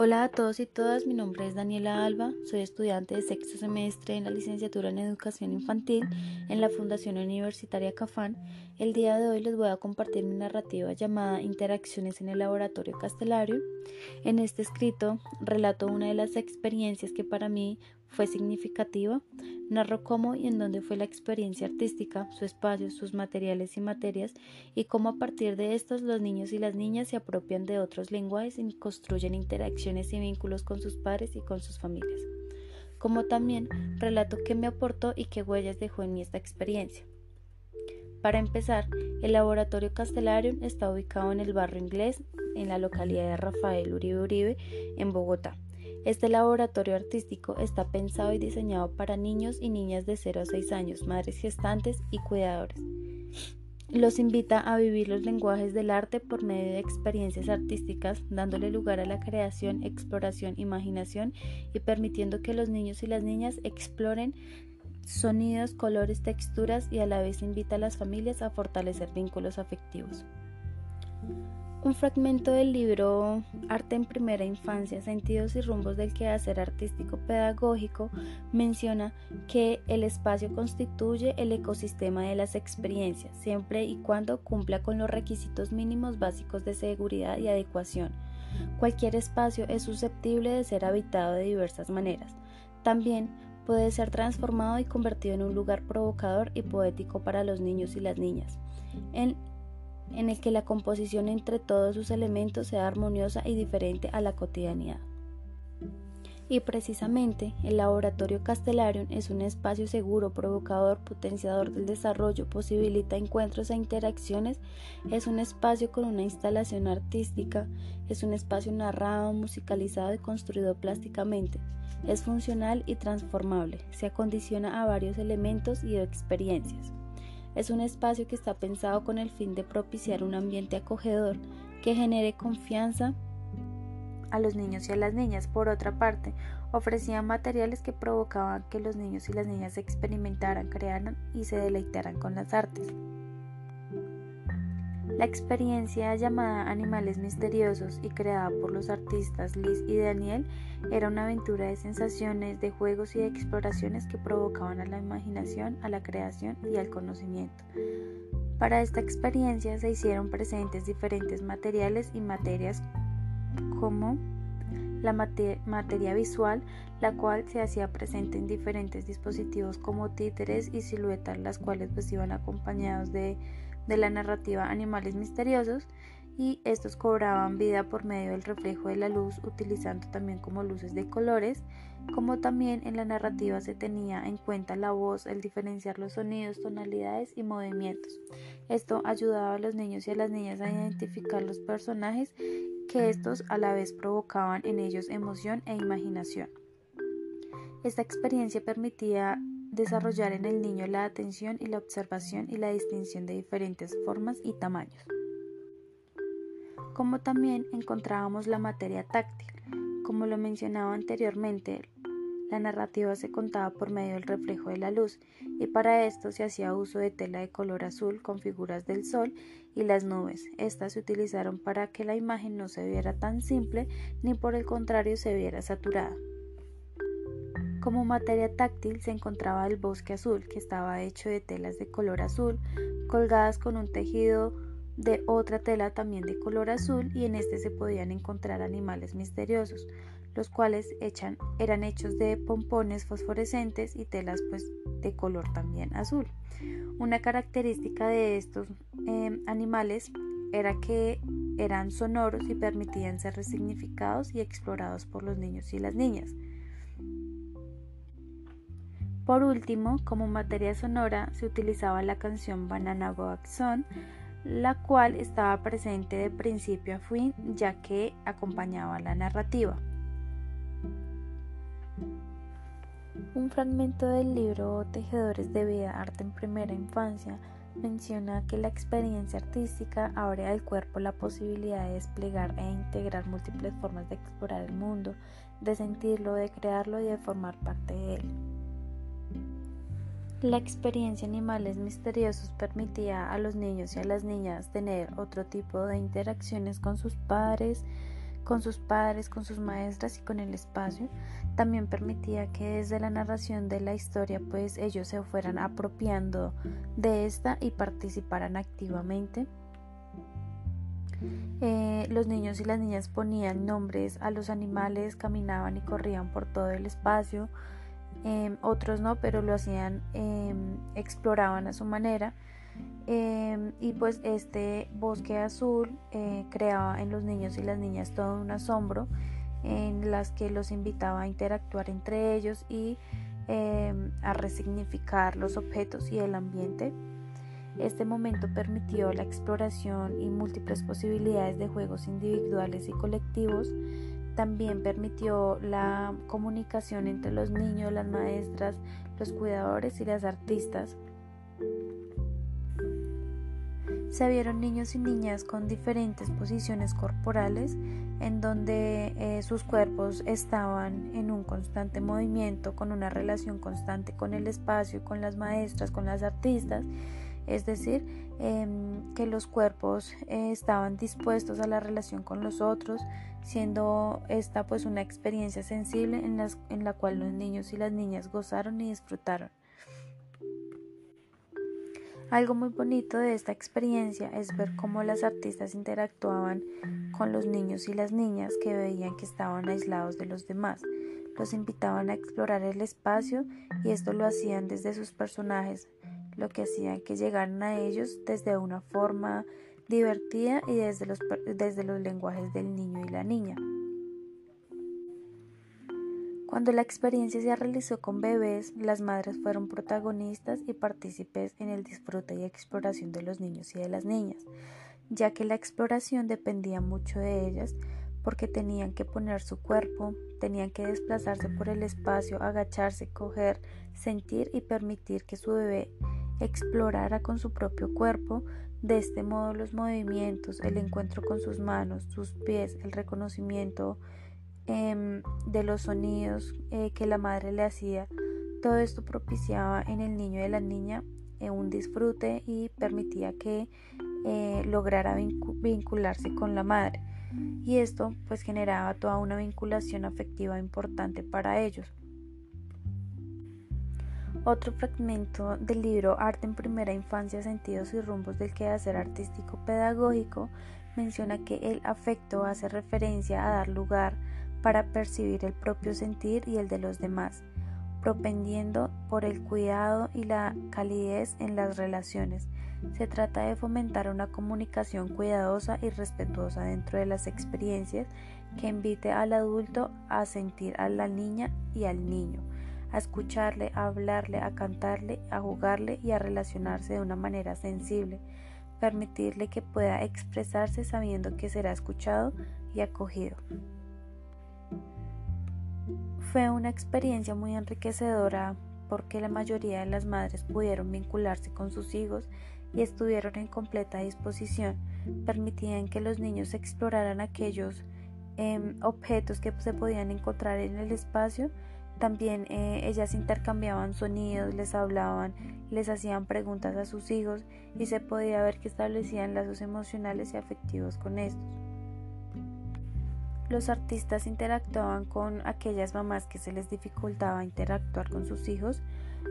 Hola a todos y todas, mi nombre es Daniela Alba, soy estudiante de sexto semestre en la licenciatura en Educación Infantil en la Fundación Universitaria Cafán. El día de hoy les voy a compartir mi narrativa llamada Interacciones en el Laboratorio Castelario. En este escrito relato una de las experiencias que para mí fue significativa, narro cómo y en dónde fue la experiencia artística, su espacio, sus materiales y materias, y cómo a partir de estos los niños y las niñas se apropian de otros lenguajes y construyen interacciones y vínculos con sus padres y con sus familias. Como también relato qué me aportó y qué huellas dejó en mí esta experiencia. Para empezar, el Laboratorio Castellarium está ubicado en el barrio inglés, en la localidad de Rafael Uribe Uribe, en Bogotá. Este laboratorio artístico está pensado y diseñado para niños y niñas de 0 a 6 años, madres gestantes y cuidadores. Los invita a vivir los lenguajes del arte por medio de experiencias artísticas, dándole lugar a la creación, exploración, imaginación y permitiendo que los niños y las niñas exploren sonidos, colores, texturas y a la vez invita a las familias a fortalecer vínculos afectivos. Un fragmento del libro Arte en Primera Infancia, Sentidos y Rumbos del Quehacer Artístico Pedagógico menciona que el espacio constituye el ecosistema de las experiencias, siempre y cuando cumpla con los requisitos mínimos básicos de seguridad y adecuación. Cualquier espacio es susceptible de ser habitado de diversas maneras. También puede ser transformado y convertido en un lugar provocador y poético para los niños y las niñas. En el que la composición entre todos sus elementos sea armoniosa y diferente a la cotidianidad. Y precisamente el laboratorio Castellarium es un espacio seguro, provocador, potenciador del desarrollo, posibilita encuentros e interacciones, es un espacio con una instalación artística, es un espacio narrado, musicalizado y construido plásticamente, es funcional y transformable, se acondiciona a varios elementos y experiencias. Es un espacio que está pensado con el fin de propiciar un ambiente acogedor que genere confianza a los niños y a las niñas. Por otra parte, ofrecían materiales que provocaban que los niños y las niñas experimentaran, crearan y se deleitaran con las artes. La experiencia llamada Animales Misteriosos y creada por los artistas Liz y Daniel era una aventura de sensaciones, de juegos y de exploraciones que provocaban a la imaginación, a la creación y al conocimiento. Para esta experiencia se hicieron presentes diferentes materiales y materias como la materia visual, la cual se hacía presente en diferentes dispositivos como títeres y siluetas, las cuales pues iban acompañados de de la narrativa Animales Misteriosos y estos cobraban vida por medio del reflejo de la luz utilizando también como luces de colores, como también en la narrativa se tenía en cuenta la voz, el diferenciar los sonidos, tonalidades y movimientos. Esto ayudaba a los niños y a las niñas a identificar los personajes que estos a la vez provocaban en ellos emoción e imaginación. Esta experiencia permitía desarrollar en el niño la atención y la observación y la distinción de diferentes formas y tamaños. Como también encontrábamos la materia táctil. Como lo mencionaba anteriormente, la narrativa se contaba por medio del reflejo de la luz y para esto se hacía uso de tela de color azul con figuras del sol y las nubes. Estas se utilizaron para que la imagen no se viera tan simple ni por el contrario se viera saturada. Como materia táctil se encontraba el bosque azul, que estaba hecho de telas de color azul, colgadas con un tejido de otra tela también de color azul y en este se podían encontrar animales misteriosos, los cuales eran hechos de pompones fosforescentes y telas pues de color también azul. Una característica de estos em, animales era que eran sonoros y permitían ser resignificados y explorados por los niños y las niñas. Por último, como materia sonora se utilizaba la canción Banana Boat Song, la cual estaba presente de principio a fin ya que acompañaba la narrativa. Un fragmento del libro Tejedores de Vida, Arte en Primera Infancia menciona que la experiencia artística abre al cuerpo la posibilidad de desplegar e integrar múltiples formas de explorar el mundo, de sentirlo, de crearlo y de formar parte de él. La experiencia Animales Misteriosos permitía a los niños y a las niñas tener otro tipo de interacciones con sus padres, con sus padres, con sus maestras y con el espacio. También permitía que desde la narración de la historia pues ellos se fueran apropiando de esta y participaran activamente. Eh, los niños y las niñas ponían nombres a los animales, caminaban y corrían por todo el espacio. Em, otros no, pero lo hacían, em, exploraban a su manera. Em, y pues este bosque azul eh, creaba en los niños y las niñas todo un asombro en las que los invitaba a interactuar entre ellos y a resignificar los objetos y el ambiente. Este momento permitió la exploración y múltiples posibilidades de juegos individuales y colectivos. También permitió la comunicación entre los niños, las maestras, los cuidadores y las artistas. Se vieron niños y niñas con diferentes posiciones corporales en donde eh, sus cuerpos estaban en un constante movimiento, con una relación constante con el espacio, con las maestras, con las artistas es decir, em, que los cuerpos eh, estaban dispuestos a la relación con los otros, siendo esta pues una experiencia sensible en, en la cual los niños y las niñas gozaron y disfrutaron. Algo muy bonito de esta experiencia es ver cómo las artistas interactuaban con los niños y las niñas que veían que estaban aislados de los demás. Los invitaban a explorar el espacio y esto lo hacían desde sus personajes, lo que hacía que llegaran a ellos desde una forma divertida y desde los, desde los lenguajes del niño y la niña. Cuando la experiencia se realizó con bebés, las madres fueron protagonistas y partícipes en el disfrute y exploración de los niños y de las niñas, ya que la exploración dependía mucho de ellas porque tenían que poner su cuerpo, tenían que desplazarse por el espacio, agacharse, coger, sentir y permitir que su bebé explorara con su propio cuerpo, de este modo los movimientos, el encuentro con sus manos, sus pies, el reconocimiento em, de los sonidos eh, que la madre le hacía, todo esto propiciaba en el niño y la niña eh, un disfrute y permitía que eh, lograra vincularse con la madre. Y esto pues generaba toda una vinculación afectiva importante para ellos. Otro fragmento del libro Arte en Primera Infancia, Sentidos y Rumbos del Quehacer Artístico Pedagógico menciona que el afecto hace referencia a dar lugar para percibir el propio sentir y el de los demás, propendiendo por el cuidado y la calidez en las relaciones. Se trata de fomentar una comunicación cuidadosa y respetuosa dentro de las experiencias que invite al adulto a sentir a la niña y al niño a escucharle, a hablarle, a cantarle, a jugarle y a relacionarse de una manera sensible, permitirle que pueda expresarse sabiendo que será escuchado y acogido. Fue una experiencia muy enriquecedora porque la mayoría de las madres pudieron vincularse con sus hijos y estuvieron en completa disposición, permitían que los niños exploraran aquellos em, objetos que se podían encontrar en el espacio también eh, ellas intercambiaban sonidos, les hablaban, les hacían preguntas a sus hijos y se podía ver que establecían lazos emocionales y afectivos con estos. Los artistas interactuaban con aquellas mamás que se les dificultaba interactuar con sus hijos.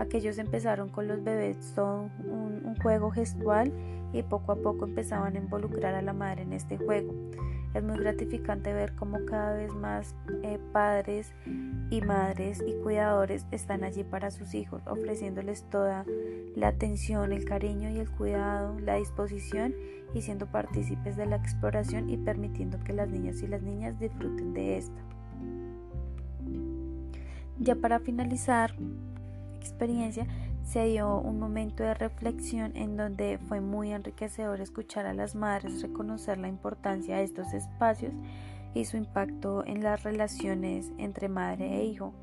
Aquellos empezaron con los bebés son un, un juego gestual y poco a poco empezaban a involucrar a la madre en este juego. Es muy gratificante ver cómo cada vez más eh, padres y madres y cuidadores están allí para sus hijos, ofreciéndoles toda la atención, el cariño y el cuidado, la disposición y siendo partícipes de la exploración y permitiendo que las niñas y las niñas disfruten de esto. Ya para finalizar experiencia, se dio un momento de reflexión en donde fue muy enriquecedor escuchar a las madres reconocer la importancia de estos espacios y su impacto en las relaciones entre madre e hijo,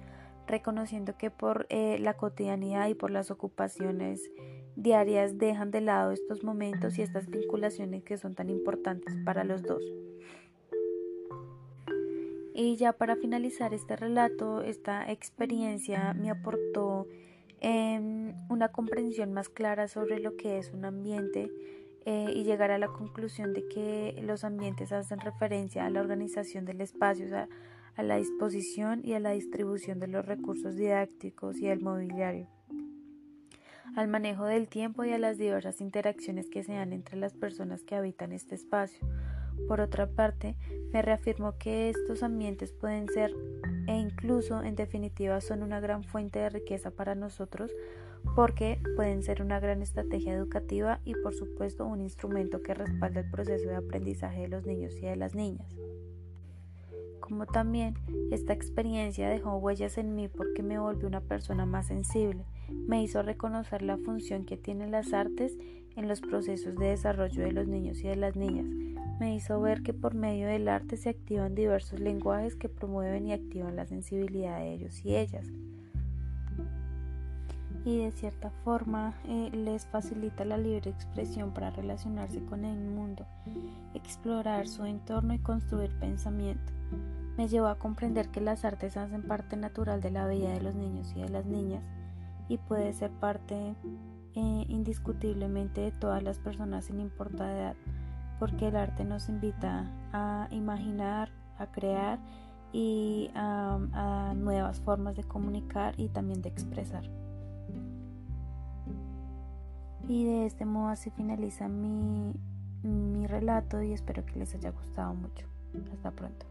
reconociendo que por eh, la cotidianidad y por las ocupaciones diarias dejan de lado estos momentos y estas vinculaciones que son tan importantes para los dos. Y ya para finalizar este relato, esta experiencia me aportó Em, una comprensión más clara sobre lo que es un ambiente eh, y llegar a la conclusión de que los ambientes hacen referencia a la organización del espacio, a la disposición y a la distribución de los recursos didácticos y el mobiliario al manejo del tiempo y a las diversas interacciones que se dan entre las personas que habitan este espacio. Por otra parte, me reafirmo que estos ambientes pueden ser e incluso en definitiva son una gran fuente de riqueza para nosotros porque pueden ser una gran estrategia educativa y por supuesto un instrumento que respalda el proceso de aprendizaje de los niños y de las niñas. Como también esta experiencia dejó huellas en mí porque me volvió una persona más sensible, me hizo reconocer la función que tienen las artes en los procesos de desarrollo de los niños y de las niñas. Me hizo ver que por medio del arte se activan diversos lenguajes que promueven y activan la sensibilidad de ellos y ellas. Y de cierta forma eh, les facilita la libre expresión para relacionarse con el mundo, explorar su entorno y construir pensamiento. Me llevó a comprender que las artes hacen parte natural de la vida de los niños y de las niñas y puede ser parte eh, indiscutiblemente de todas las personas sin importar edad, porque el arte nos invita a imaginar, a crear y a, nuevas formas de comunicar y también de expresar. Y de este modo así finaliza mi, mi relato y espero que les haya gustado mucho. Hasta pronto.